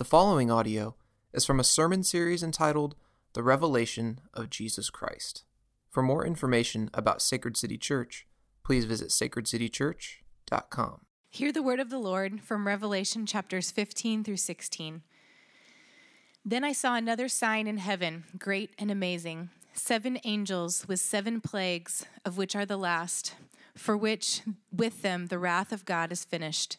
The following audio is from a sermon series entitled The Revelation of Jesus Christ. For more information about Sacred City Church, please visit sacredcitychurch.com. Hear the word of the Lord from Revelation chapters 15 through 16. Then I saw another sign in heaven, great and amazing seven angels with seven plagues, of which are the last, for which with them the wrath of God is finished.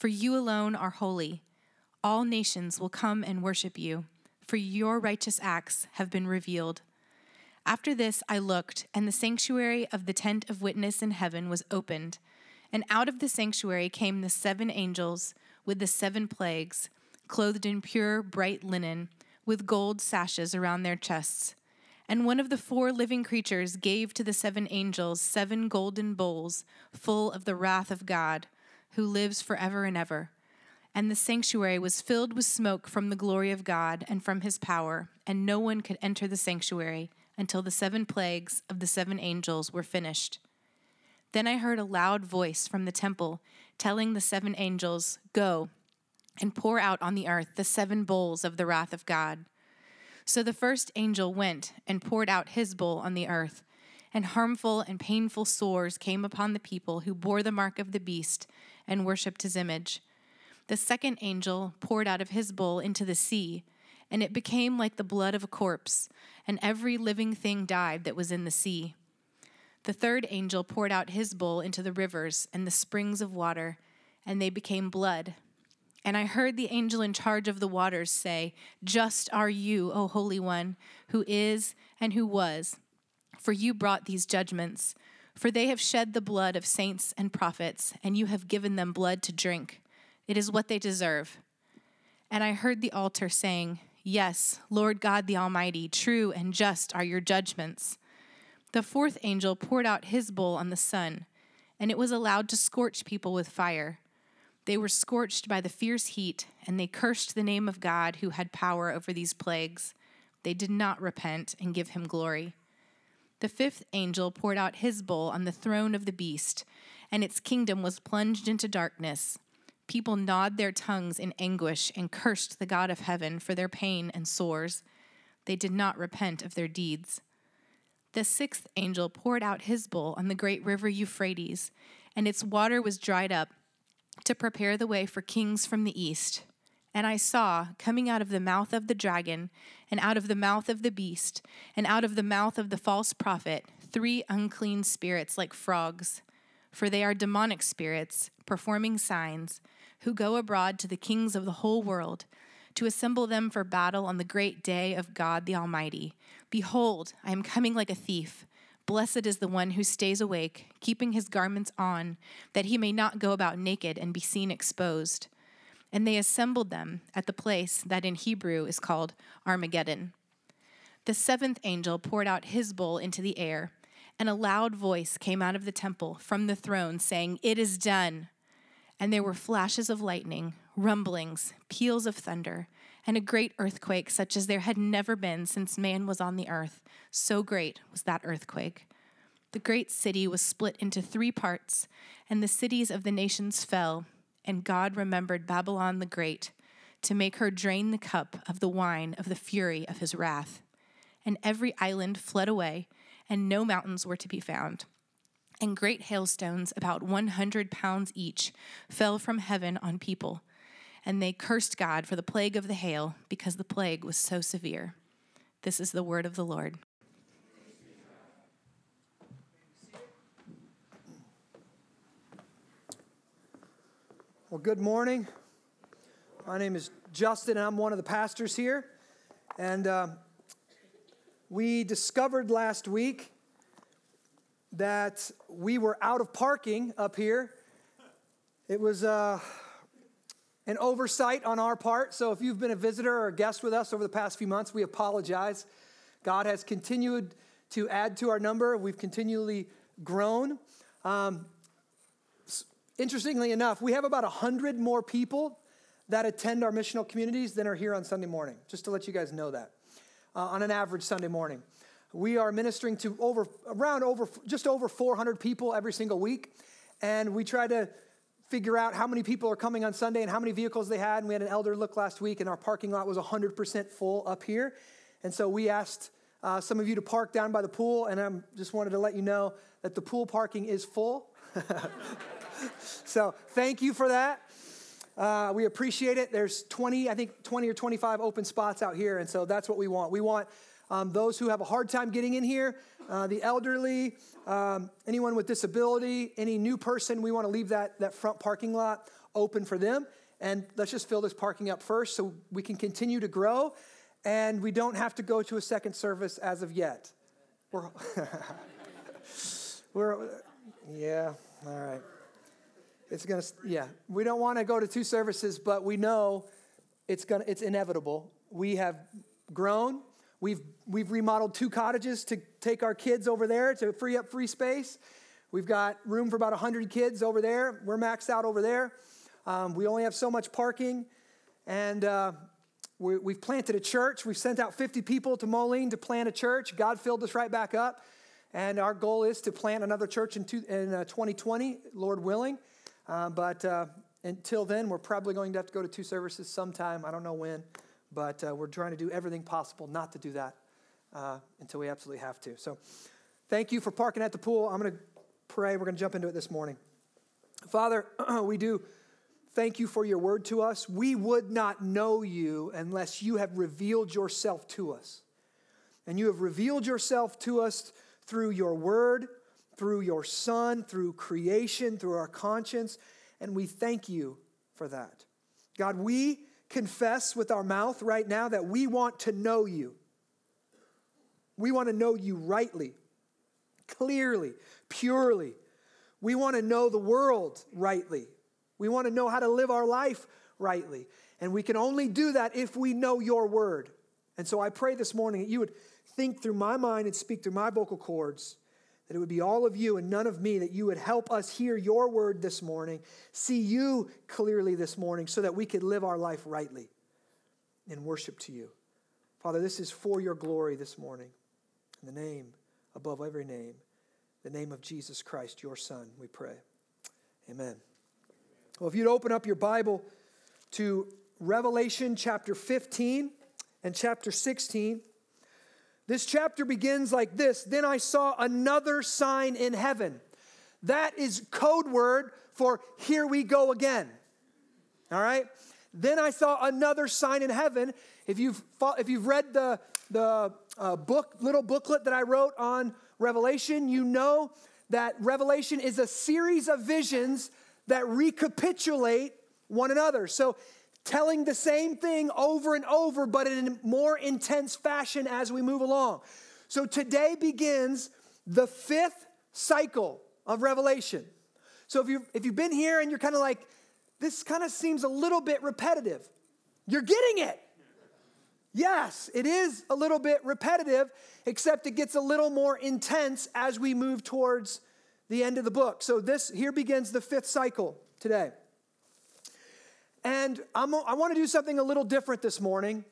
For you alone are holy. All nations will come and worship you, for your righteous acts have been revealed. After this I looked, and the sanctuary of the tent of witness in heaven was opened. And out of the sanctuary came the seven angels with the seven plagues, clothed in pure, bright linen, with gold sashes around their chests. And one of the four living creatures gave to the seven angels seven golden bowls full of the wrath of God who lives forever and ever. And the sanctuary was filled with smoke from the glory of God and from his power, and no one could enter the sanctuary until the seven plagues of the seven angels were finished. Then I heard a loud voice from the temple telling the seven angels, Go and pour out on the earth the seven bowls of the wrath of God. So the first angel went and poured out his bowl on the earth, and harmful and painful sores came upon the people who bore the mark of the beast and worshipped his image. The second angel poured out of his bowl into the sea, and it became like the blood of a corpse, and every living thing died that was in the sea. The third angel poured out his bowl into the rivers and the springs of water, and they became blood. And I heard the angel in charge of the waters say, Just are you, O Holy One, who is and who was, for you brought these judgments. For they have shed the blood of saints and prophets, and you have given them blood to drink. It is what they deserve. And I heard the altar saying, Yes, Lord God the Almighty, true and just are your judgments. The fourth angel poured out his bowl on the sun, and it was allowed to scorch people with fire. They were scorched by the fierce heat, and they cursed the name of God who had power over these plagues. They did not repent and give him glory. The fifth angel poured out his bowl on the throne of the beast, and its kingdom was plunged into darkness. People gnawed their tongues in anguish and cursed the God of heaven for their pain and sores. They did not repent of their deeds. The sixth angel poured out his bowl on the great river Euphrates, and its water was dried up to prepare the way for kings from the east. And I saw, coming out of the mouth of the dragon, and out of the mouth of the beast, and out of the mouth of the false prophet, three unclean spirits like frogs. For they are demonic spirits, performing signs, who go abroad to the kings of the whole world, to assemble them for battle on the great day of God the Almighty. Behold, I am coming like a thief. Blessed is the one who stays awake, keeping his garments on, that he may not go about naked and be seen exposed and they assembled them at the place that in Hebrew is called Armageddon. The seventh angel poured out his bowl into the air, and a loud voice came out of the temple from the throne, saying, It is done. And there were flashes of lightning, rumblings, peals of thunder, and a great earthquake, such as there had never been since man was on the earth. So great was that earthquake. The great city was split into three parts, and the cities of the nations fell and God remembered Babylon the Great to make her drain the cup of the wine of the fury of his wrath. And every island fled away, and no mountains were to be found. And great hailstones, about 100 pounds each, fell from heaven on people. And they cursed God for the plague of the hail, because the plague was so severe. This is the word of the Lord. Well, good morning. My name is Justin, and I'm one of the pastors here. And uh, we discovered last week that we were out of parking up here. It was uh, an oversight on our part. So if you've been a visitor or a guest with us over the past few months, we apologize. God has continued to add to our number. We've continually grown. Um, interestingly enough, we have about 100 more people that attend our missional communities than are here on Sunday morning, just to let you guys know that, uh, on an average Sunday morning. We are ministering to over around over just over 400 people every single week, and we try to figure out how many people are coming on Sunday and how many vehicles they had. And we had an elder look last week, and our parking lot was 100% full up here. And so we asked uh, some of you to park down by the pool, and I just wanted to let you know that the pool parking is full. so thank you for that. Uh, we appreciate it. There's 20, I think 20 or 25 open spots out here, and so that's what we want. We want um, those who have a hard time getting in here, uh, the elderly, um, anyone with disability, any new person, we want to leave that, that front parking lot open for them. And let's just fill this parking up first so we can continue to grow and we don't have to go to a second service as of yet. We're, we're yeah, all right. It's gonna, yeah. We don't want to go to two services, but we know it's gonna, it's inevitable. We have grown, We've, we've remodeled two cottages to take our kids over there to free up free space. We've got room for about 100 kids over there. We're maxed out over there. Um, we only have so much parking. And uh, we, have planted a church. We've sent out 50 people to Moline to plant a church. God filled us right back up. And our goal is to plant another church in, two, in uh, 2020, Lord willing. Uh, but uh, until then, we're probably going to have to go to two services sometime. I don't know when but uh, we're trying to do everything possible not to do that uh, until we absolutely have to. So, thank you for parking at the pool. I'm going to pray. We're going to jump into it this morning. Father, we do thank you for your word to us. We would not know you unless you have revealed yourself to us. And you have revealed yourself to us through your word, through your son, through creation, through our conscience. And we thank you for that. God, we confess with our mouth right now that we want to know you. We want to know you rightly, clearly, purely. We want to know the world rightly. We want to know how to live our life rightly. And we can only do that if we know your word. And so I pray this morning that you would think through my mind and speak through my vocal cords that it would be all of you and none of me, that you would help us hear your word this morning, see you clearly this morning, so that we could live our life rightly in worship to you. Father, this is for your glory this morning. In the name above every name, the name of Jesus Christ, your Son, we pray. Amen. Well, if you'd open up your Bible to Revelation chapter 15 and chapter 16. This chapter begins like this Then I saw another sign in heaven. That is code word for here we go again. All right? Then I saw another sign in heaven. If you've, if you've read the, the uh, book, little booklet that I wrote on Revelation, you know that Revelation is a series of visions that recapitulate one another. So telling the same thing over and over, but in a more intense fashion as we move along. So today begins the fifth cycle of Revelation. So if, you if you've been here and you're kind of like, this kind of seems a little bit repetitive, you're getting it. Yes, it is a little bit repetitive, except it gets a little more intense as we move towards the end of the book. So this here begins the fifth cycle today. And I'm, i want to do something a little different this morning.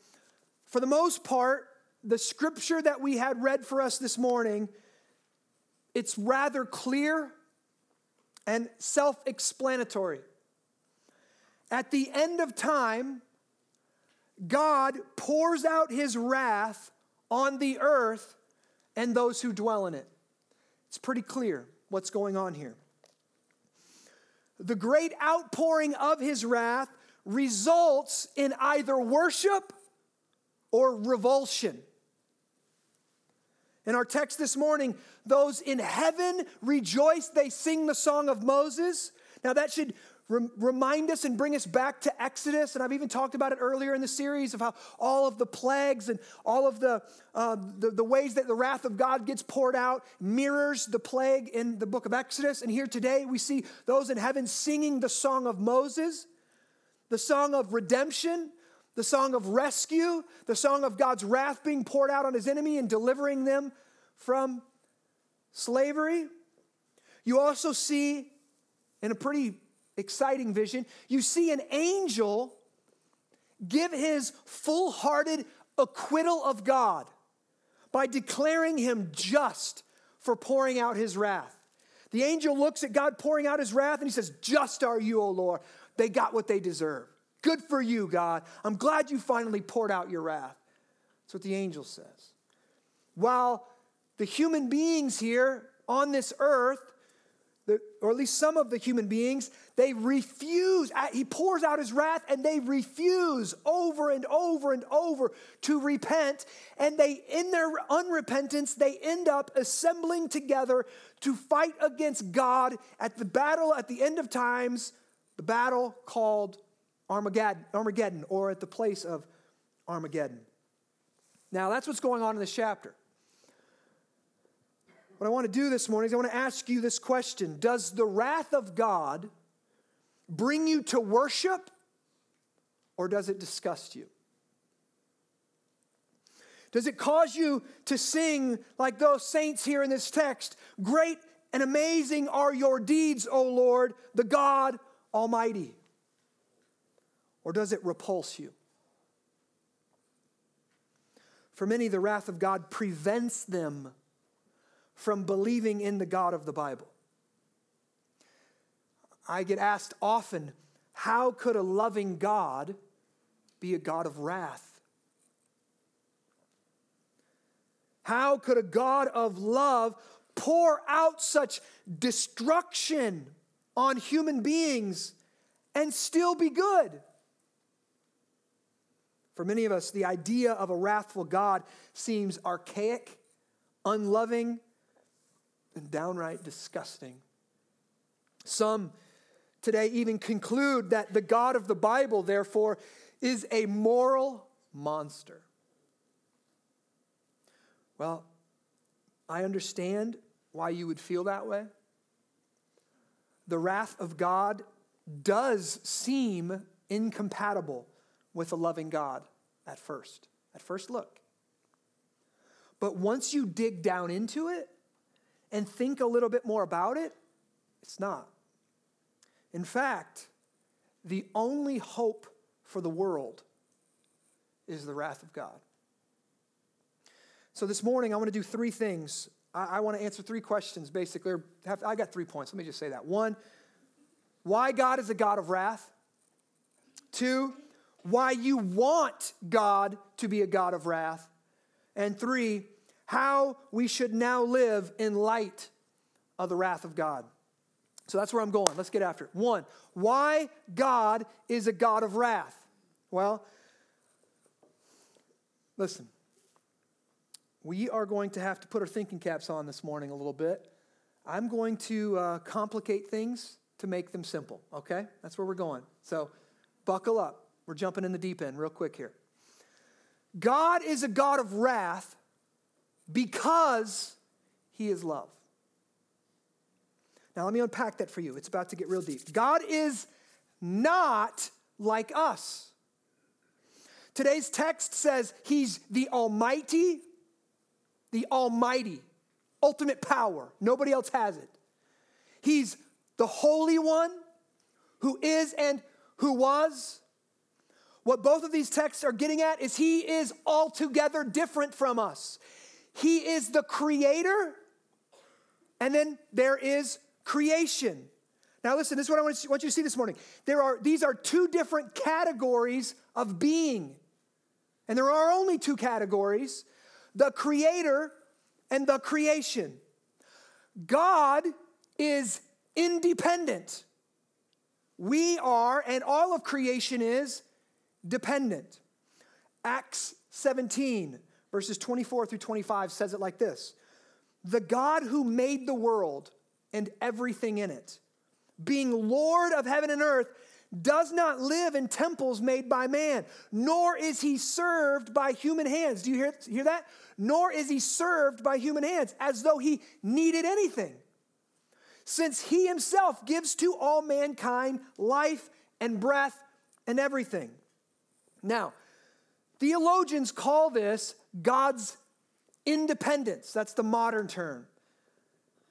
For the most part, the scripture that we had read for us this morning, it's rather clear and self explanatory. At the end of time, God pours out his wrath on the earth and those who dwell in it. It's pretty clear what's going on here. The great outpouring of his wrath results in either worship or revulsion. In our text this morning, those in heaven rejoice, they sing the song of Moses. Now, that should remind us and bring us back to Exodus. And I've even talked about it earlier in the series of how all of the plagues and all of the, uh, the, the, ways that the wrath of God gets poured out mirrors the plague in the book of Exodus. And here today we see those in heaven singing the song of Moses. the song of redemption, the song of rescue, the song of God's wrath being poured out on his enemy and delivering them from slavery. You also see, in a pretty exciting vision, you see an angel give his full hearted acquittal of God by declaring him just for pouring out his wrath. The angel looks at God pouring out his wrath and he says, Just are you, O Lord. They got what they deserve. Good for you, God. I'm glad you finally poured out your wrath. That's what the angel says. While the human beings here on this earth or at least some of the human beings, they refuse. He pours out his wrath and they refuse over and over and over to repent. And they, in their unrepentance, they end up assembling together to fight against God at the battle at the end of times, the battle called Armageddon, Armageddon or at the place of Armageddon. Now, that's what's going on in this chapter. What I want to do this morning is I want to ask you this question Does the wrath of God bring you to worship or does it disgust you? Does it cause you to sing like those saints here in this text? Great and amazing are your deeds, O Lord, the God Almighty. Or does it repulse you? For many, the wrath of God prevents them from believing in the God of the Bible. I get asked often, how could a loving God be a God of wrath? How could a God of love pour out such destruction on human beings and still be good? For many of us, the idea of a wrathful God seems archaic, unloving, and downright disgusting. Some today even conclude that the God of the Bible, therefore, is a moral monster. Well, I understand why you would feel that way. The wrath of God does seem incompatible with a loving God at first, at first look. But once you dig down into it, and think a little bit more about it, it's not. In fact, the only hope for the world is the wrath of God. So this morning, I want to do three things. I, I want to answer three questions, basically. Have, I got three points. Let me just say that. One, why God is a God of wrath. Two, why you want God to be a God of wrath. And three, how we should now live in light of the wrath of God. So that's where I'm going. Let's get after it. One, why God is a God of wrath. Well, listen, we are going to have to put our thinking caps on this morning a little bit. I'm going to uh, complicate things to make them simple, okay? That's where we're going. So buckle up. We're jumping in the deep end real quick here. God is a God of wrath because he is love. Now, let me unpack that for you. It's about to get real deep. God is not like us. Today's text says he's the Almighty, the Almighty, ultimate power. Nobody else has it. He's the Holy One who is and who was. What both of these texts are getting at is he is altogether different from us. He is the creator, and then there is creation. Now, listen, this is what I want you to see this morning. There are, these are two different categories of being. And there are only two categories the creator and the creation. God is independent. We are, and all of creation is, dependent. Acts 17, verses 24 through 25 says it like this The God who made the world and everything in it, being Lord of heaven and earth, does not live in temples made by man, nor is he served by human hands. Do you hear, hear that? Nor is he served by human hands as though he needed anything. Since he himself gives to all mankind life and breath and everything. Now, theologians call this God's independence. That's the modern term.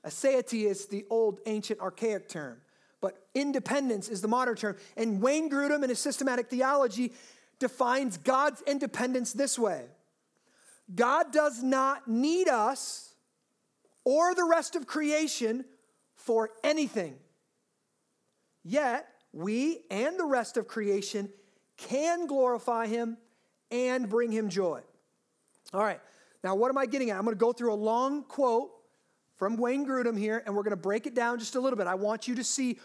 Aseity is the old, ancient, archaic term. But independence is the modern term. And Wayne Grudem, in his systematic theology, defines God's independence this way God does not need us or the rest of creation for anything. Yet, we and the rest of creation can glorify him and bring him joy. All right, now what am I getting at? I'm going to go through a long quote from Wayne Grudem here, and we're going to break it down just a little bit. I want you to see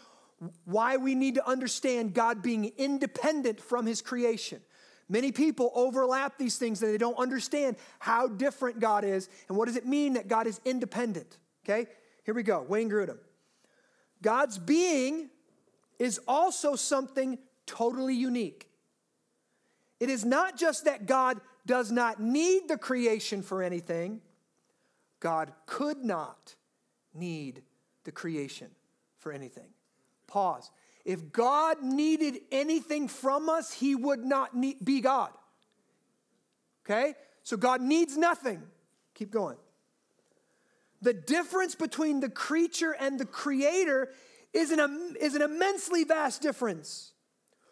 why we need to understand God being independent from his creation. Many people overlap these things and they don't understand how different God is and what does it mean that God is independent. Okay, here we go. Wayne Grudem. God's being is also something totally unique. It is not just that God does not need the creation for anything, God could not need the creation for anything. Pause. If God needed anything from us, he would not need, be God. Okay? So God needs nothing. Keep going. The difference between the creature and the creator is an, is an immensely vast difference.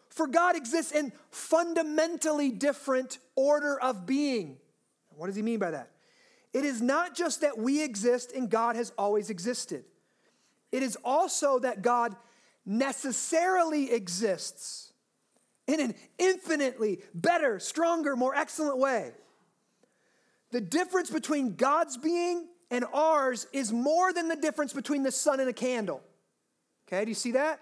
For God exists in fundamentally different order of being. What does he mean by that? It is not just that we exist and God has always existed. It is also that God necessarily exists in an infinitely better, stronger, more excellent way. The difference between God's being and ours is more than the difference between the sun and a candle. Okay, do you see that?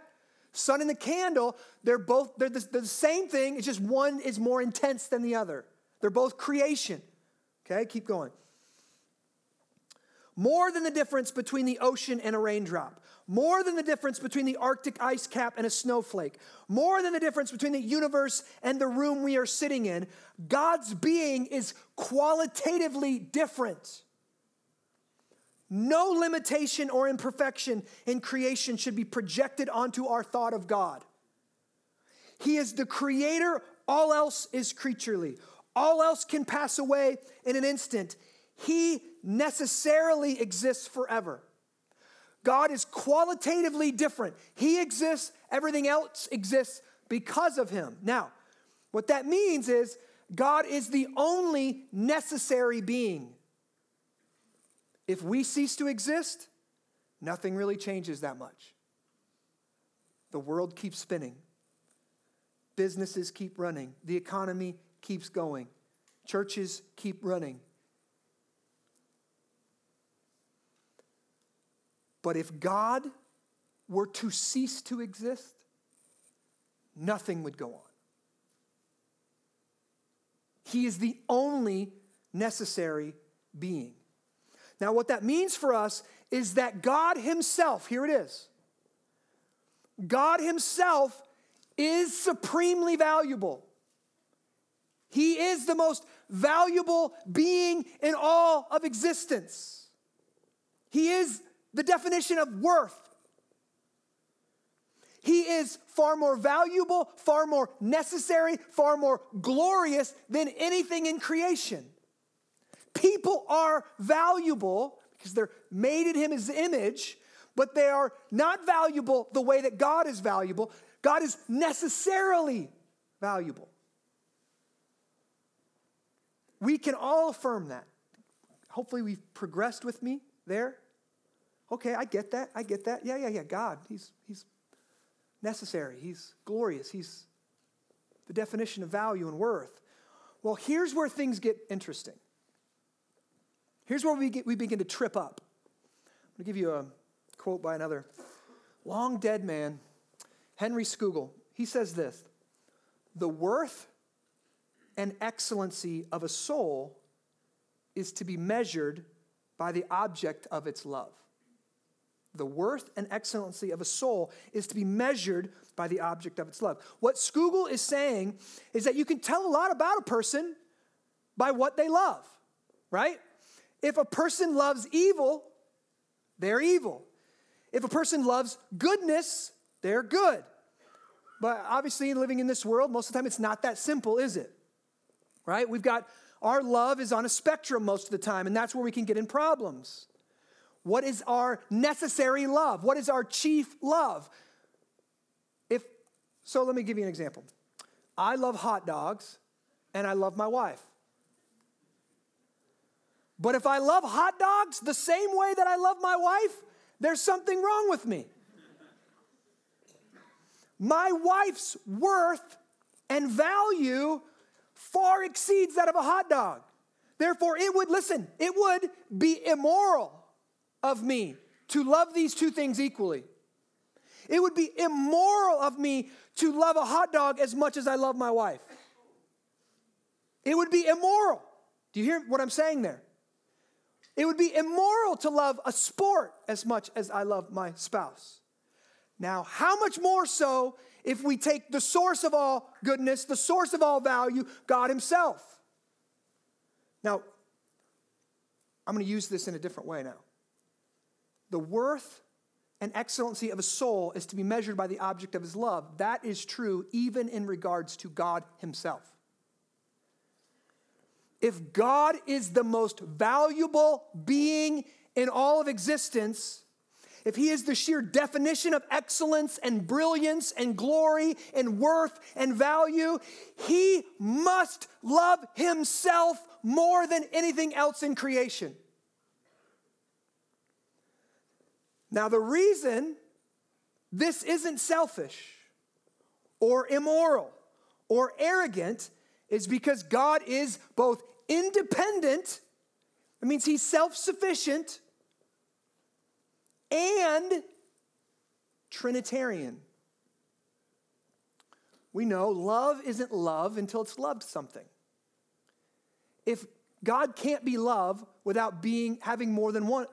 Sun and the candle, they're both they're the, they're the same thing, it's just one is more intense than the other. They're both creation. Okay, keep going. More than the difference between the ocean and a raindrop. More than the difference between the Arctic ice cap and a snowflake. More than the difference between the universe and the room we are sitting in. God's being is qualitatively different. No limitation or imperfection in creation should be projected onto our thought of God. He is the creator, all else is creaturely. All else can pass away in an instant. He necessarily exists forever. God is qualitatively different. He exists, everything else exists because of him. Now, what that means is God is the only necessary being. If we cease to exist, nothing really changes that much. The world keeps spinning, businesses keep running, the economy keeps going, churches keep running. But if God were to cease to exist, nothing would go on. He is the only necessary being. Now, what that means for us is that God Himself, here it is, God Himself is supremely valuable. He is the most valuable being in all of existence. He is the definition of worth. He is far more valuable, far more necessary, far more glorious than anything in creation. People are valuable because they're made in his image, but they are not valuable the way that God is valuable. God is necessarily valuable. We can all affirm that. Hopefully, we've progressed with me there. Okay, I get that. I get that. Yeah, yeah, yeah. God, he's, he's necessary. He's glorious. He's the definition of value and worth. Well, here's where things get interesting. Here's where we, get, we begin to trip up. I'm going to give you a quote by another long dead man, Henry Scougal. He says this The worth and excellency of a soul is to be measured by the object of its love. The worth and excellency of a soul is to be measured by the object of its love. What Scougal is saying is that you can tell a lot about a person by what they love, right? If a person loves evil, they're evil. If a person loves goodness, they're good. But obviously, living in this world, most of the time it's not that simple, is it? Right? We've got our love is on a spectrum most of the time, and that's where we can get in problems. What is our necessary love? What is our chief love? If so, let me give you an example. I love hot dogs and I love my wife. But if I love hot dogs the same way that I love my wife, there's something wrong with me. My wife's worth and value far exceeds that of a hot dog. Therefore, it would, listen, it would be immoral of me to love these two things equally. It would be immoral of me to love a hot dog as much as I love my wife. It would be immoral. Do you hear what I'm saying there? It would be immoral to love a sport as much as I love my spouse. Now, how much more so if we take the source of all goodness, the source of all value, God Himself? Now, I'm going to use this in a different way now. The worth and excellency of a soul is to be measured by the object of his love. That is true even in regards to God Himself. If God is the most valuable being in all of existence, if he is the sheer definition of excellence and brilliance and glory and worth and value, he must love himself more than anything else in creation. Now, the reason this isn't selfish or immoral or arrogant is because God is both independent, that means he's self sufficient, and Trinitarian. We know love isn't love until it's loved something. If God can't be love without being having more than one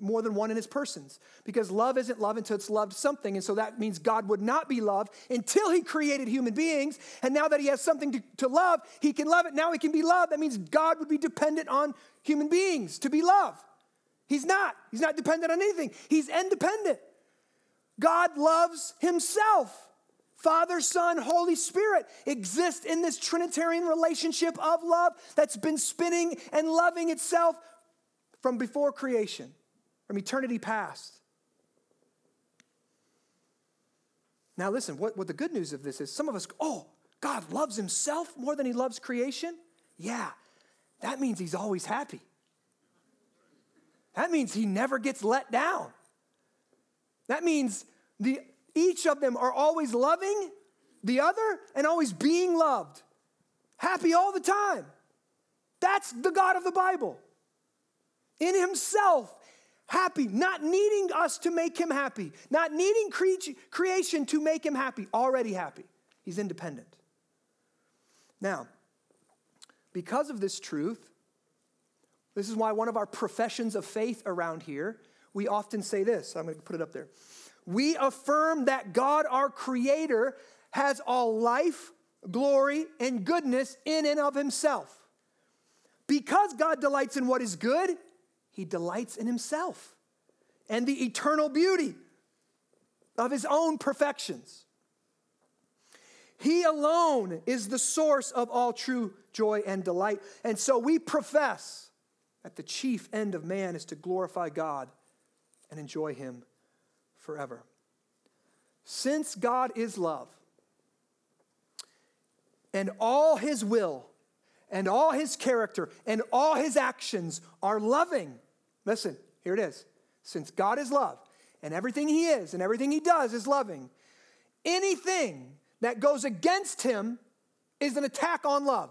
more than one in his persons. Because love isn't love until it's loved something. And so that means god would not be love until he created human beings. And now that he has something to, to love he can love it. Now he can be loved. That means god would be dependent on human beings to be loved he's not. He's not dependent on anything. He's independent. God loves himself. Father, Son, Holy Spirit exist in this Trinitarian relationship of love that's been spinning and loving itself from before creation from eternity past. Now, listen, what, what the good news of this is some of us, oh, God loves himself more than he loves creation? Yeah, that means he's always happy. That means he never gets let down. That means the, each of them are always loving the other and always being loved. Happy all the time. That's the God of the Bible. In himself, happy, not needing us to make him happy, not needing cre- creation to make him happy, already happy. He's independent. Now, because of this truth, this is why one of our professions of faith around here, we often say this. I'm going to put it up there. We affirm that God, our Creator, has all life, glory, and goodness in and of Himself. Because God delights in what is good, he delights in himself and the eternal beauty of his own perfections. He alone is the source of all true joy and delight. And so we profess that the chief end of man is to glorify God and enjoy him forever. Since God is love, and all his will and all his character and all his actions are loving. Listen, here it is. Since God is love and everything he is and everything he does is loving, anything that goes against him is an attack on love.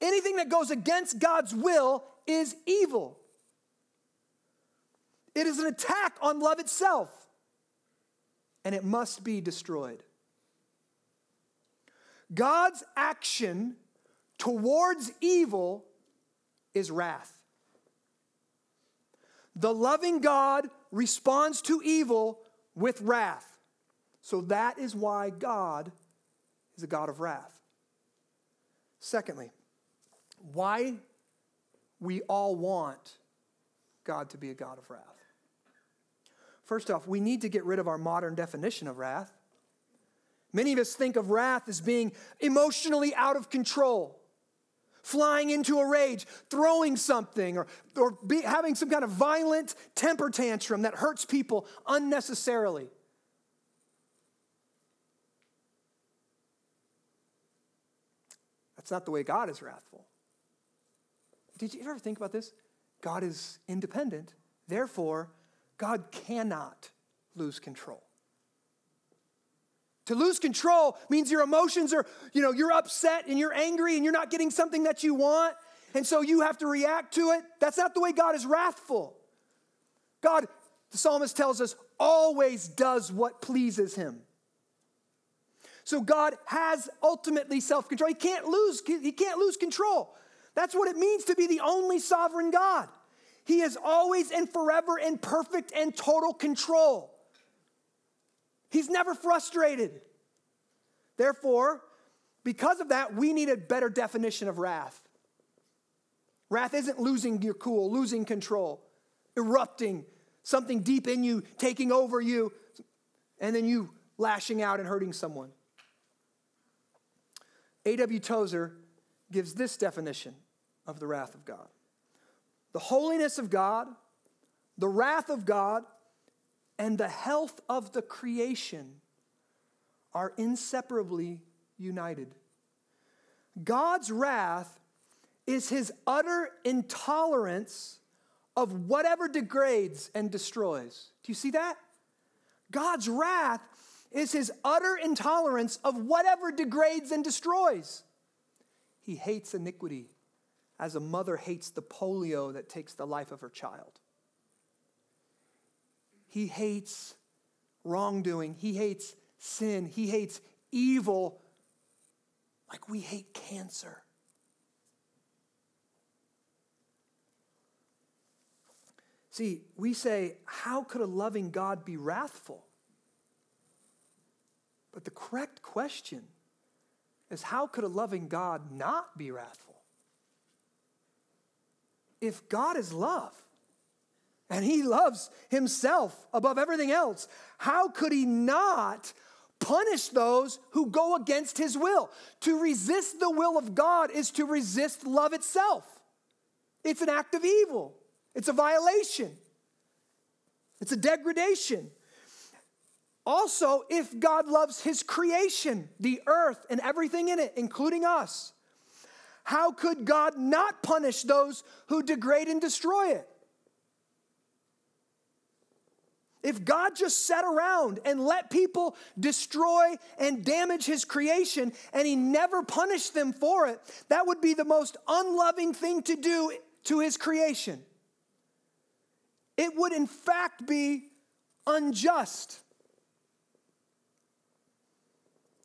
Anything that goes against God's will is evil. It is an attack on love itself, and it must be destroyed. God's action towards evil is wrath. The loving God responds to evil with wrath. So that is why God is a God of wrath. Secondly, why we all want God to be a God of wrath. First off, we need to get rid of our modern definition of wrath. Many of us think of wrath as being emotionally out of control, flying into a rage, throwing something, or, or be, having some kind of violent temper tantrum that hurts people unnecessarily. That's not the way God is wrathful. Did you ever think about this? God is independent, therefore, God cannot lose control. To lose control means your emotions are, you know, you're upset and you're angry and you're not getting something that you want. And so you have to react to it. That's not the way God is wrathful. God, the psalmist tells us, always does what pleases him. So God has ultimately self-control. He can't lose, he can't lose control. That's what it means to be the only sovereign God. He is always and forever in perfect and total control. He's never frustrated. Therefore, because of that, we need a better definition of wrath. Wrath isn't losing your cool, losing control, erupting, something deep in you taking over you, and then you lashing out and hurting someone. A.W. Tozer gives this definition of the wrath of God the holiness of God, the wrath of God, and the health of the creation are inseparably united. God's wrath is his utter intolerance of whatever degrades and destroys. Do you see that? God's wrath is his utter intolerance of whatever degrades and destroys. He hates iniquity as a mother hates the polio that takes the life of her child. He hates wrongdoing. He hates sin. He hates evil like we hate cancer. See, we say, how could a loving God be wrathful? But the correct question is, how could a loving God not be wrathful? If God is love, and he loves himself above everything else, how could he not punish those who go against his will? To resist the will of God is to resist love itself. It's an act of evil, it's a violation, it's a degradation. Also, if God loves his creation, the earth and everything in it, including us, how could God not punish those who degrade and destroy it? If God just sat around and let people destroy and damage his creation and he never punished them for it, that would be the most unloving thing to do to his creation. It would, in fact, be unjust.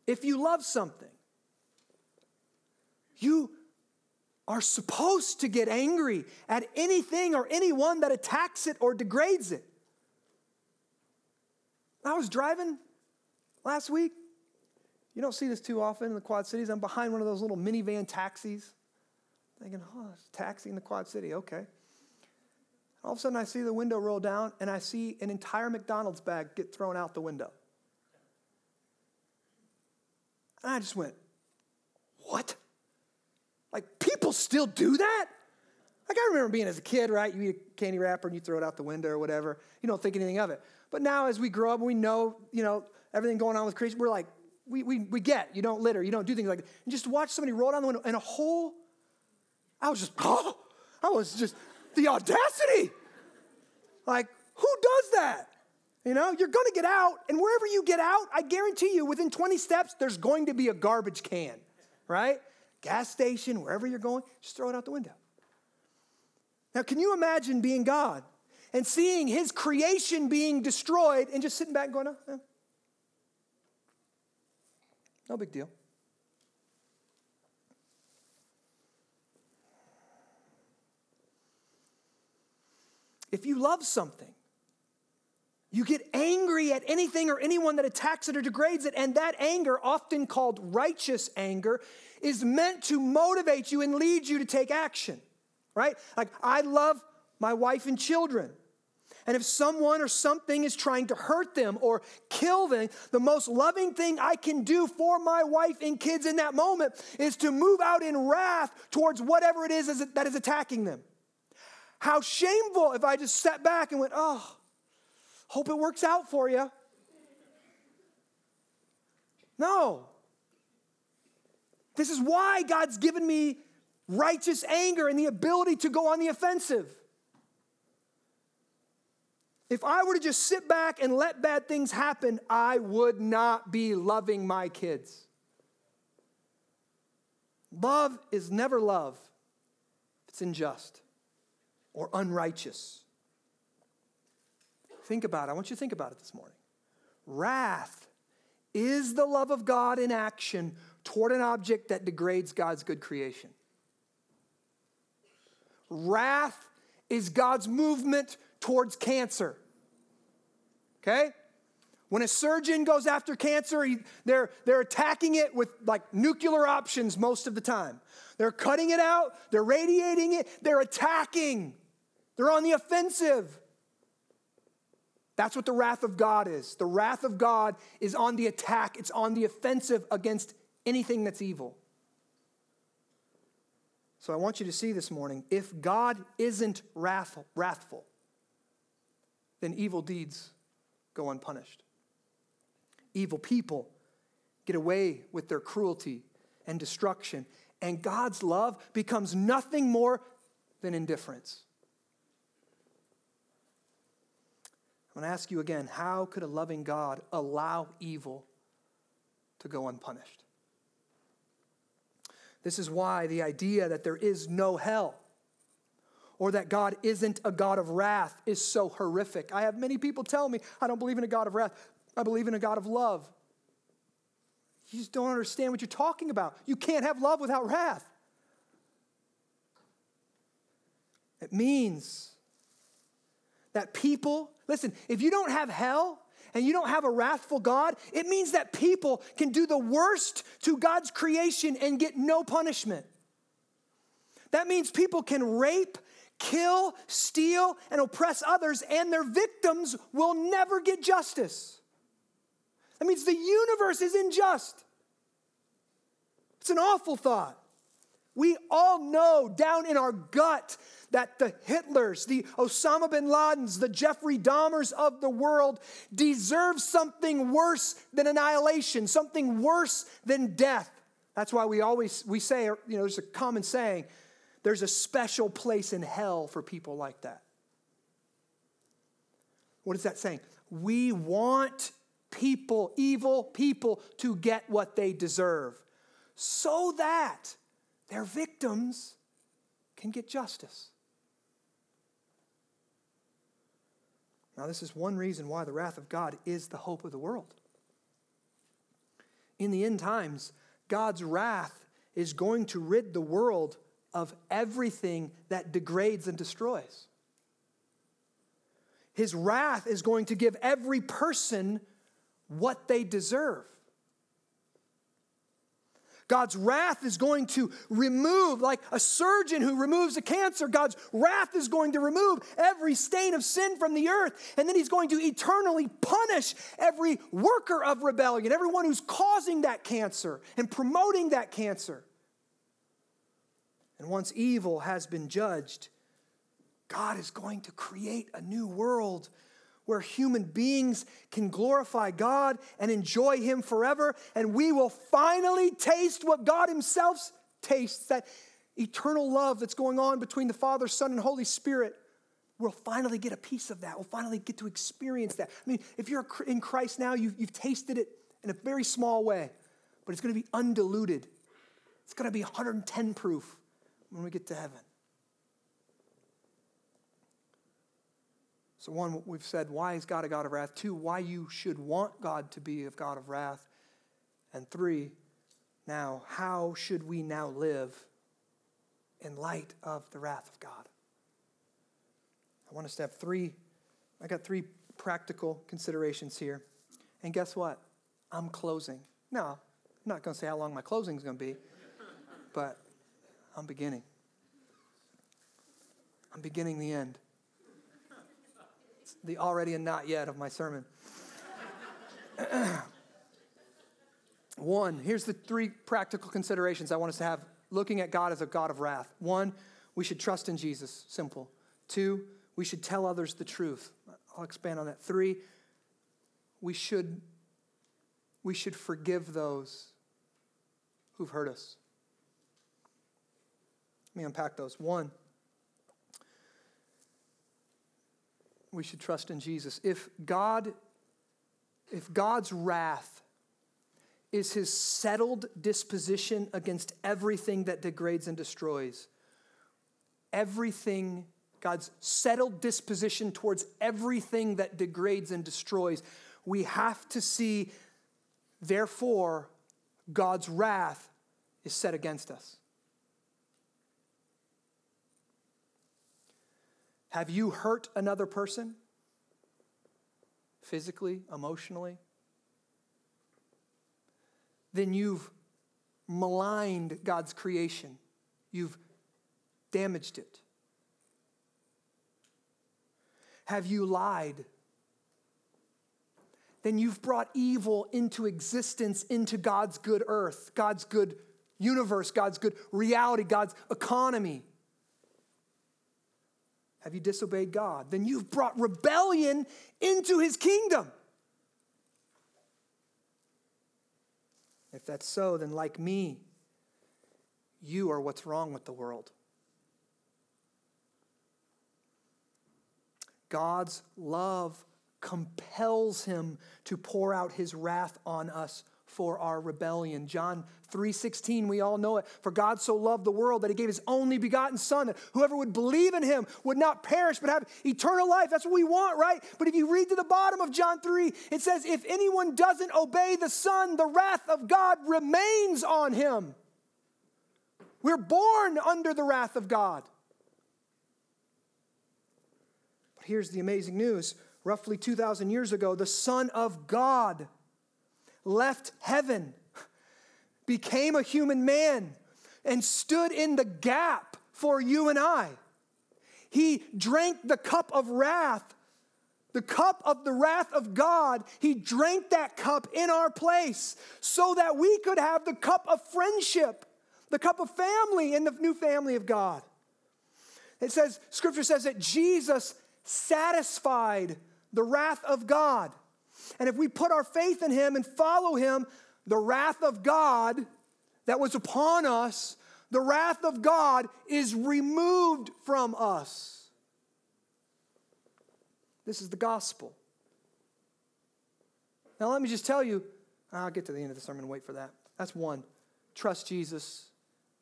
If you love something, you are supposed to get angry at anything or anyone that attacks it or degrades it. I was driving last week. You don't see this too often in the Quad Cities. I'm behind one of those little minivan taxis, thinking, oh, it's taxi in the Quad City. Okay. All of a sudden, I see the window roll down and I see an entire McDonald's bag get thrown out the window. And I just went, what? Like, people still do that? Like, I remember being as a kid, right? You eat a candy wrapper and you throw it out the window or whatever. You don't think anything of it. But now as we grow up and we know, you know, everything going on with creation, we're like, we, we, we get, you don't litter, you don't do things like that. And just watch somebody roll down the window and a whole, I was just, oh, I was just, the audacity. Like, who does that? You know, you're to get out, and wherever you get out, I guarantee you, within 20 steps, there's going to be a garbage can, right? Gas station, wherever you're going, just throw it out the window. Now, can you imagine being God and seeing his creation being destroyed and just sitting back and going, oh, no big deal. If you love something, you get angry at anything or anyone that attacks it or degrades it, and that anger, often called righteous anger, is meant to motivate you and lead you to take action, right? Like, I love my wife and children. And if someone or something is trying to hurt them or kill them, the most loving thing I can do for my wife and kids in that moment is to move out in wrath towards whatever it is that is attacking them. How shameful if I just sat back and went, oh, hope it works out for you. No. This is why God's given me righteous anger and the ability to go on the offensive. If I were to just sit back and let bad things happen, I would not be loving my kids. Love is never love if it's unjust or unrighteous. Think about it. I want you to think about it this morning. Wrath is the love of God in action toward an object that degrades God's good creation. Wrath is God's movement towards cancer. Okay? When a surgeon goes after cancer, he, they're, they're attacking it with like nuclear options most of the time. They're cutting it out, they're radiating it, they're attacking, they're on the offensive. That's what the wrath of God is. The wrath of God is on the attack, it's on the offensive against anything that's evil. So I want you to see this morning if God isn't wrathful, wrathful then evil deeds go unpunished. Evil people get away with their cruelty and destruction, and God's love becomes nothing more than indifference. I'm going to ask you again how could a loving God allow evil to go unpunished? This is why the idea that there is no hell or that God isn't a God of wrath is so horrific. I have many people tell me, I don't believe in a God of wrath, I believe in a God of love. You just don't understand what you're talking about. You can't have love without wrath. It means that people, listen, if you don't have hell and you don't have a wrathful God, it means that people can do the worst to God's creation and get no punishment. That means people can rape kill, steal, and oppress others, and their victims will never get justice. That means the universe is unjust. It's an awful thought. We all know down in our gut that the Hitlers, the Osama bin Ladens, the Jeffrey Dahmers of the world deserve something worse than annihilation, something worse than death. That's why we always we say, you know, there's a common saying, there's a special place in hell for people like that. What is that saying? We want people, evil people, to get what they deserve so that their victims can get justice. Now, this is one reason why the wrath of God is the hope of the world. In the end times, God's wrath is going to rid the world of everything that degrades and destroys. His wrath is going to give every person what they deserve. God's wrath is going to remove, like a surgeon who removes a cancer, God's wrath is going to remove every stain of sin from the earth. And then He's going to eternally punish every worker of rebellion, everyone who's causing that cancer and promoting that cancer. And once evil has been judged, God is going to create a new world where human beings can glorify God and enjoy Him forever. And we will finally taste what God Himself tastes that eternal love that's going on between the Father, Son, and Holy Spirit. We'll finally get a piece of that. We'll finally get to experience that. I mean, if you're in Christ now, you've, you've tasted it in a very small way, but it's going to be undiluted. It's going to be 110 proof when we get to heaven. So, one, we've said, why is God a God of wrath? Two, why you should want God to be a God of wrath. And three, now, how should we now live in light of the wrath of God? I want us to have three, I got three practical considerations here. And guess what? I'm closing. Now, I'm not going to say how long my closing is going to be, but I'm beginning. I'm beginning the end. It's, the already and not yet of my sermon. One, here's the three practical considerations I want us to have looking at God as a God of wrath. One, we should trust in Jesus, simple. Two, we should tell others the truth. I'll expand on that. Three, we should, we should forgive those who've hurt us. Let me unpack those. One, we should trust in Jesus. If God, if God's wrath is his settled disposition against everything that degrades and destroys, everything, God's settled disposition towards everything that degrades and destroys, we have to see, therefore, God's wrath is set against us. Have you hurt another person? Physically, emotionally? Then you've maligned God's creation. You've damaged it. Have you lied? Then you've brought evil into existence, into God's good earth, God's good universe, God's good reality, God's economy. Have you disobeyed God? Then you've brought rebellion into his kingdom. If that's so, then like me, you are what's wrong with the world. God's love compels him to pour out his wrath on us for our rebellion. John 3:16, we all know it. For God so loved the world that he gave his only begotten son that whoever would believe in him would not perish but have eternal life. That's what we want, right? But if you read to the bottom of John 3, it says if anyone doesn't obey the son, the wrath of God remains on him. We're born under the wrath of God. But here's the amazing news. Roughly 2,000 years ago, the Son of God left heaven, became a human man, and stood in the gap for you and I. He drank the cup of wrath, the cup of the wrath of God. He drank that cup in our place so that we could have the cup of friendship, the cup of family in the new family of God. It says, Scripture says that Jesus satisfied the wrath of God. And if we put our faith in him and follow him, the wrath of God that was upon us, the wrath of God is removed from us. This is the gospel. Now, let me just tell you, I'll get to the end of the sermon wait for that. That's one. Trust Jesus.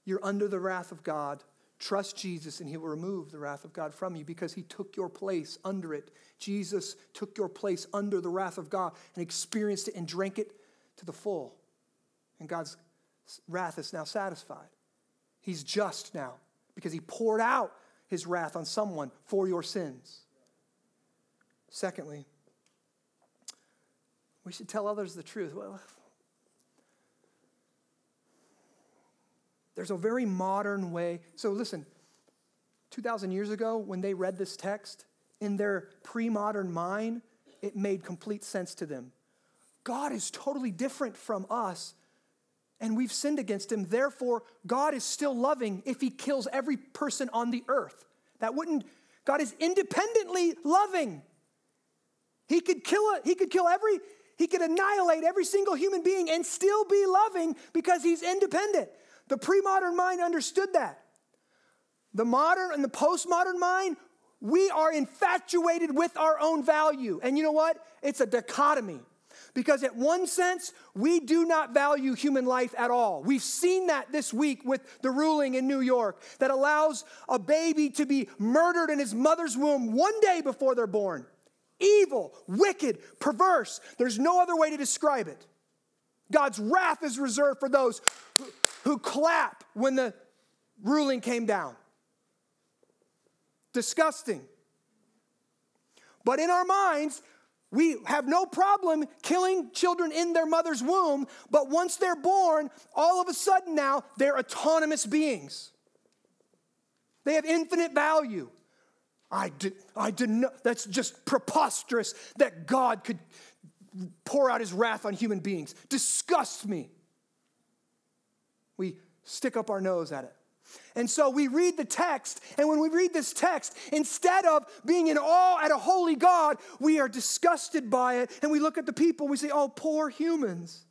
You're under the wrath of God. Trust Jesus and he will remove the wrath of God from you because he took your place under it. Jesus took your place under the wrath of God and experienced it and drank it to the full. And God's wrath is now satisfied. He's just now because he poured out his wrath on someone for your sins. Secondly, we should tell others the truth. Well, There's a very modern way. So listen, 2,000 years ago, when they read this text, in their pre modern mind, it made complete sense to them. God is totally different from us, and we've sinned against him. Therefore, God is still loving if he kills every person on the earth. That wouldn't, God is independently loving. He could kill, a, he could kill every, he could annihilate every single human being and still be loving because he's independent. The pre modern mind understood that. The modern and the postmodern mind, we are infatuated with our own value. And you know what? It's a dichotomy. Because, at one sense, we do not value human life at all. We've seen that this week with the ruling in New York that allows a baby to be murdered in his mother's womb one day before they're born. Evil, wicked, perverse. There's no other way to describe it. God's wrath is reserved for those who clap when the ruling came down. Disgusting. But in our minds, we have no problem killing children in their mother's womb, but once they're born, all of a sudden now they're autonomous beings. They have infinite value. I did, I did not, that's just preposterous that God could pour out his wrath on human beings. Disgusts me. We stick up our nose at it. And so we read the text, and when we read this text, instead of being in awe at a holy God, we are disgusted by it, and we look at the people, we say, oh, poor humans.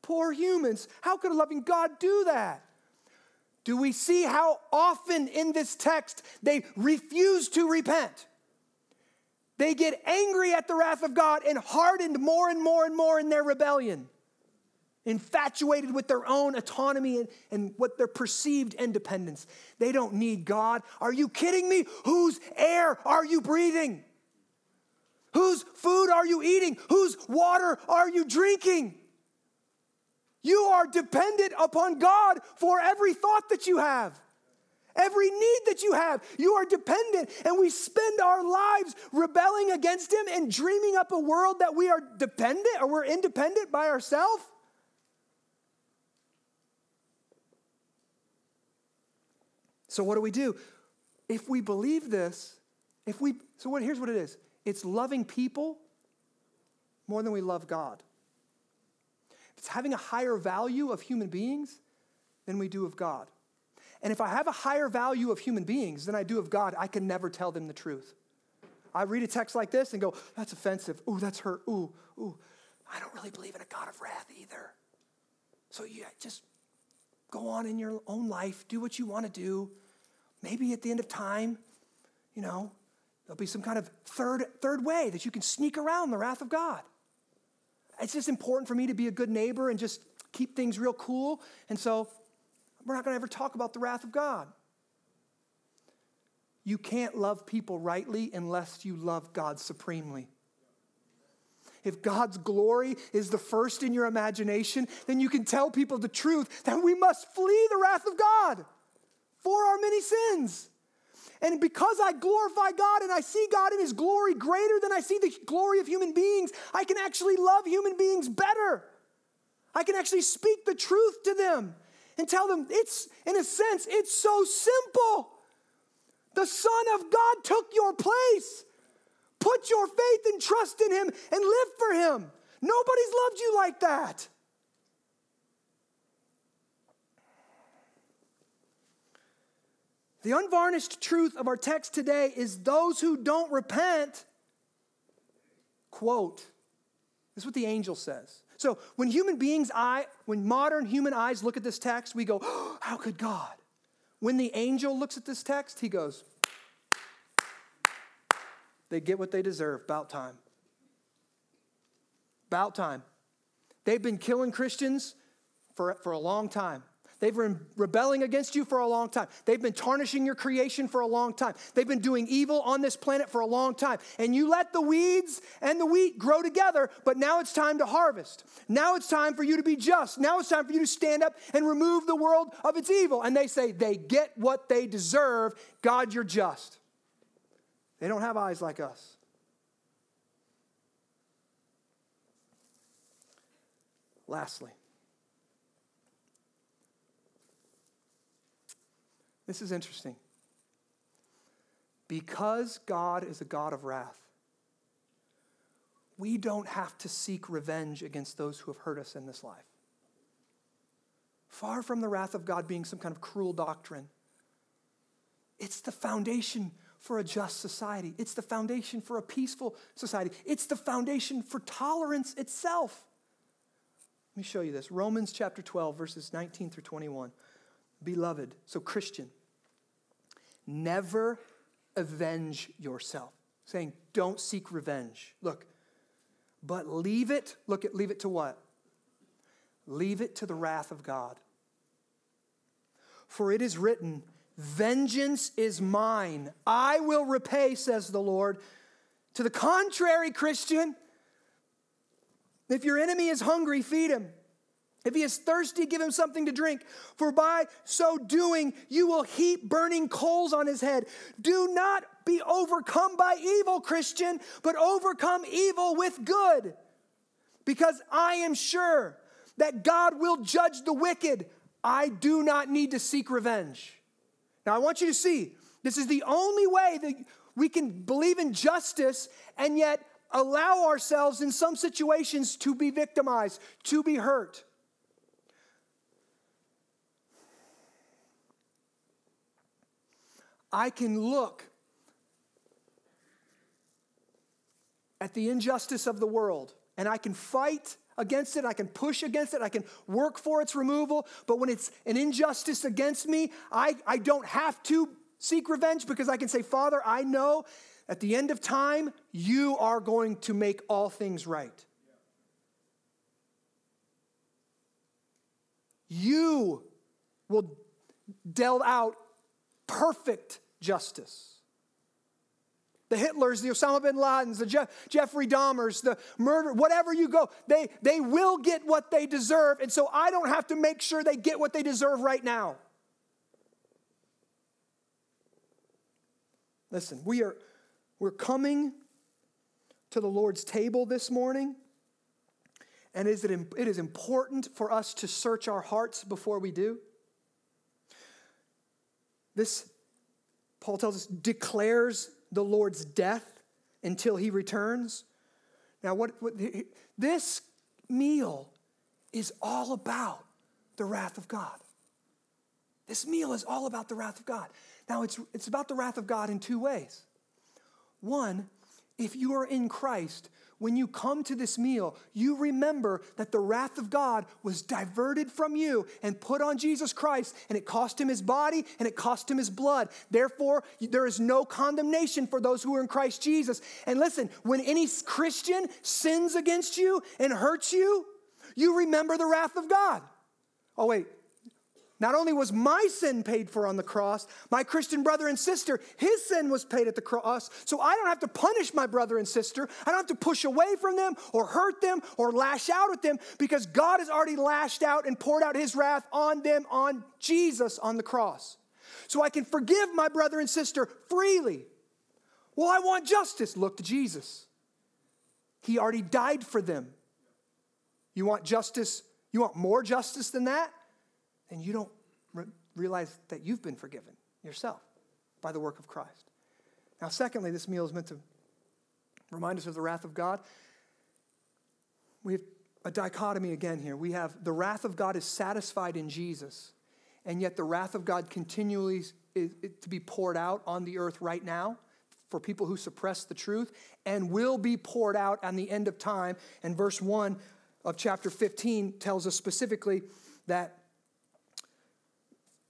Poor humans. How could a loving God do that? Do we see how often in this text they refuse to repent? They get angry at the wrath of God and hardened more and more and more in their rebellion infatuated with their own autonomy and, and what their perceived independence. They don't need God. Are you kidding me? Whose air are you breathing? Whose food are you eating? Whose water are you drinking? You are dependent upon God for every thought that you have. Every need that you have, you are dependent, and we spend our lives rebelling against Him and dreaming up a world that we are dependent or we're independent by ourselves. So what do we do? If we believe this, if we so what here's what it is. It's loving people more than we love God. It's having a higher value of human beings than we do of God. And if I have a higher value of human beings than I do of God, I can never tell them the truth. I read a text like this and go, that's offensive. Ooh, that's hurt. Ooh, ooh. I don't really believe in a God of wrath either. So you just go on in your own life, do what you want to do. Maybe at the end of time, you know, there'll be some kind of third, third way that you can sneak around the wrath of God. It's just important for me to be a good neighbor and just keep things real cool. And so we're not going to ever talk about the wrath of God. You can't love people rightly unless you love God supremely. If God's glory is the first in your imagination, then you can tell people the truth that we must flee the wrath of God for our many sins. And because I glorify God and I see God in His glory greater than I see the glory of human beings, I can actually love human beings better. I can actually speak the truth to them and tell them it's, in a sense, it's so simple. The Son of God took your place. Put your faith and trust in Him and live for Him. Nobody's loved you like that. The unvarnished truth of our text today is those who don't repent, quote, this is what the angel says. So when human beings' eye, when modern human eyes look at this text, we go, oh, how could God? When the angel looks at this text, he goes, they get what they deserve, about time. About time. They've been killing Christians for, for a long time. They've been rebelling against you for a long time. They've been tarnishing your creation for a long time. They've been doing evil on this planet for a long time. And you let the weeds and the wheat grow together, but now it's time to harvest. Now it's time for you to be just. Now it's time for you to stand up and remove the world of its evil. And they say, they get what they deserve. God, you're just. They don't have eyes like us. Lastly, This is interesting. Because God is a God of wrath, we don't have to seek revenge against those who have hurt us in this life. Far from the wrath of God being some kind of cruel doctrine, it's the foundation for a just society. It's the foundation for a peaceful society. It's the foundation for tolerance itself. Let me show you this Romans chapter 12, verses 19 through 21. Beloved, so Christian, Never avenge yourself. Saying, don't seek revenge. Look, but leave it, look at leave it to what? Leave it to the wrath of God. For it is written, Vengeance is mine. I will repay, says the Lord. To the contrary, Christian, if your enemy is hungry, feed him. If he is thirsty, give him something to drink, for by so doing, you will heap burning coals on his head. Do not be overcome by evil, Christian, but overcome evil with good. Because I am sure that God will judge the wicked. I do not need to seek revenge. Now, I want you to see this is the only way that we can believe in justice and yet allow ourselves in some situations to be victimized, to be hurt. I can look at the injustice of the world and I can fight against it, I can push against it, I can work for its removal. But when it's an injustice against me, I, I don't have to seek revenge because I can say, Father, I know at the end of time, you are going to make all things right. You will deal out perfect justice the Hitlers, the Osama bin Ladens, the Je- Jeffrey Dahmers, the murder, whatever you go, they, they will get what they deserve. And so I don't have to make sure they get what they deserve right now. Listen, we are we're coming to the Lord's table this morning. And is it, it is important for us to search our hearts before we do. This, Paul tells us, declares the Lord's death until he returns. Now, what, what this meal is all about the wrath of God. This meal is all about the wrath of God. Now, it's, it's about the wrath of God in two ways. One, if you are in Christ, when you come to this meal, you remember that the wrath of God was diverted from you and put on Jesus Christ, and it cost him his body and it cost him his blood. Therefore, there is no condemnation for those who are in Christ Jesus. And listen, when any Christian sins against you and hurts you, you remember the wrath of God. Oh, wait, not only was my sin paid for on the cross, my Christian brother and sister, his sin was paid at the cross. So I don't have to punish my brother and sister. I don't have to push away from them or hurt them or lash out at them because God has already lashed out and poured out his wrath on them on Jesus on the cross. So I can forgive my brother and sister freely. Well, I want justice. Look to Jesus. He already died for them. You want justice? You want more justice than that? And you don't re- realize that you've been forgiven yourself by the work of Christ. Now, secondly, this meal is meant to remind us of the wrath of God. We have a dichotomy again here. We have the wrath of God is satisfied in Jesus, and yet the wrath of God continually is, to be poured out on the earth right now for people who suppress the truth and will be poured out on the end of time. And verse 1 of chapter 15 tells us specifically that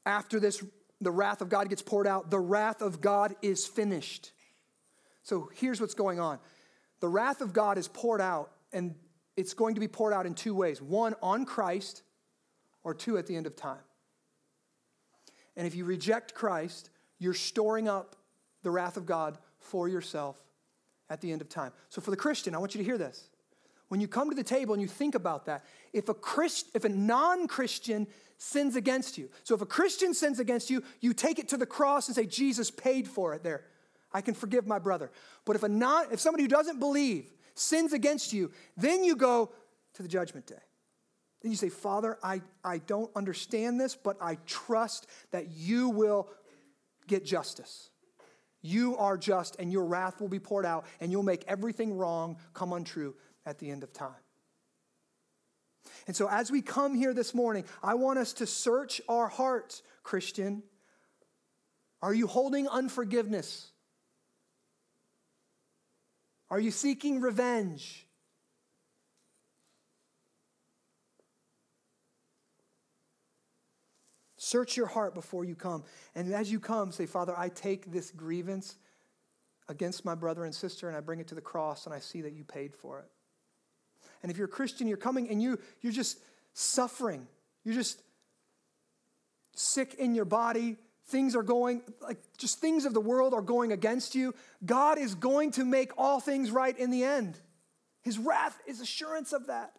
after this, the wrath of God gets poured out, the wrath of God is finished. So here's what's going on the wrath of God is poured out, and it's going to be poured out in two ways one on Christ, or two at the end of time. And if you reject Christ, you're storing up the wrath of God for yourself at the end of time. So for the Christian, I want you to hear this. When you come to the table and you think about that, if a Christ, if a non-Christian sins against you. So if a Christian sins against you, you take it to the cross and say, Jesus paid for it there. I can forgive my brother. But if a non, if somebody who doesn't believe sins against you, then you go to the judgment day. Then you say, Father, I, I don't understand this, but I trust that you will get justice. You are just, and your wrath will be poured out, and you'll make everything wrong come untrue at the end of time. And so, as we come here this morning, I want us to search our hearts, Christian. Are you holding unforgiveness? Are you seeking revenge? Search your heart before you come. And as you come, say, Father, I take this grievance against my brother and sister and I bring it to the cross and I see that you paid for it. And if you're a Christian, you're coming and you, you're just suffering. You're just sick in your body. Things are going, like just things of the world are going against you. God is going to make all things right in the end. His wrath is assurance of that.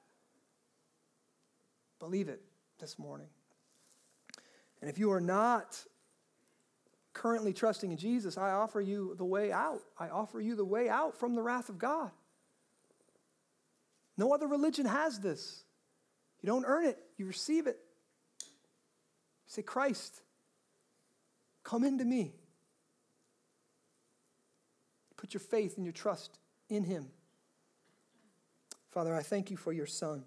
Believe it this morning. And if you are not currently trusting in Jesus, I offer you the way out. I offer you the way out from the wrath of God. No other religion has this. You don't earn it, you receive it. You say, Christ, come into me. Put your faith and your trust in him. Father, I thank you for your Son.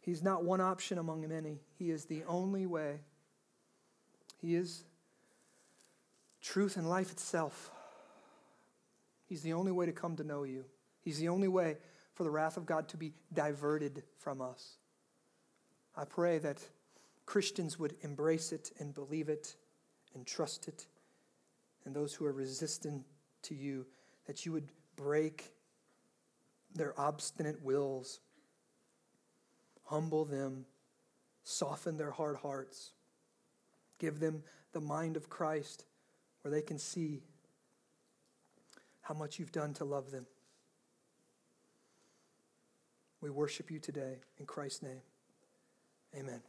He's not one option among many, He is the only way. He is truth and life itself. He's the only way to come to know you. He's the only way for the wrath of God to be diverted from us. I pray that Christians would embrace it and believe it and trust it. And those who are resistant to you, that you would break their obstinate wills, humble them, soften their hard hearts, give them the mind of Christ where they can see how much you've done to love them. We worship you today in Christ's name. Amen.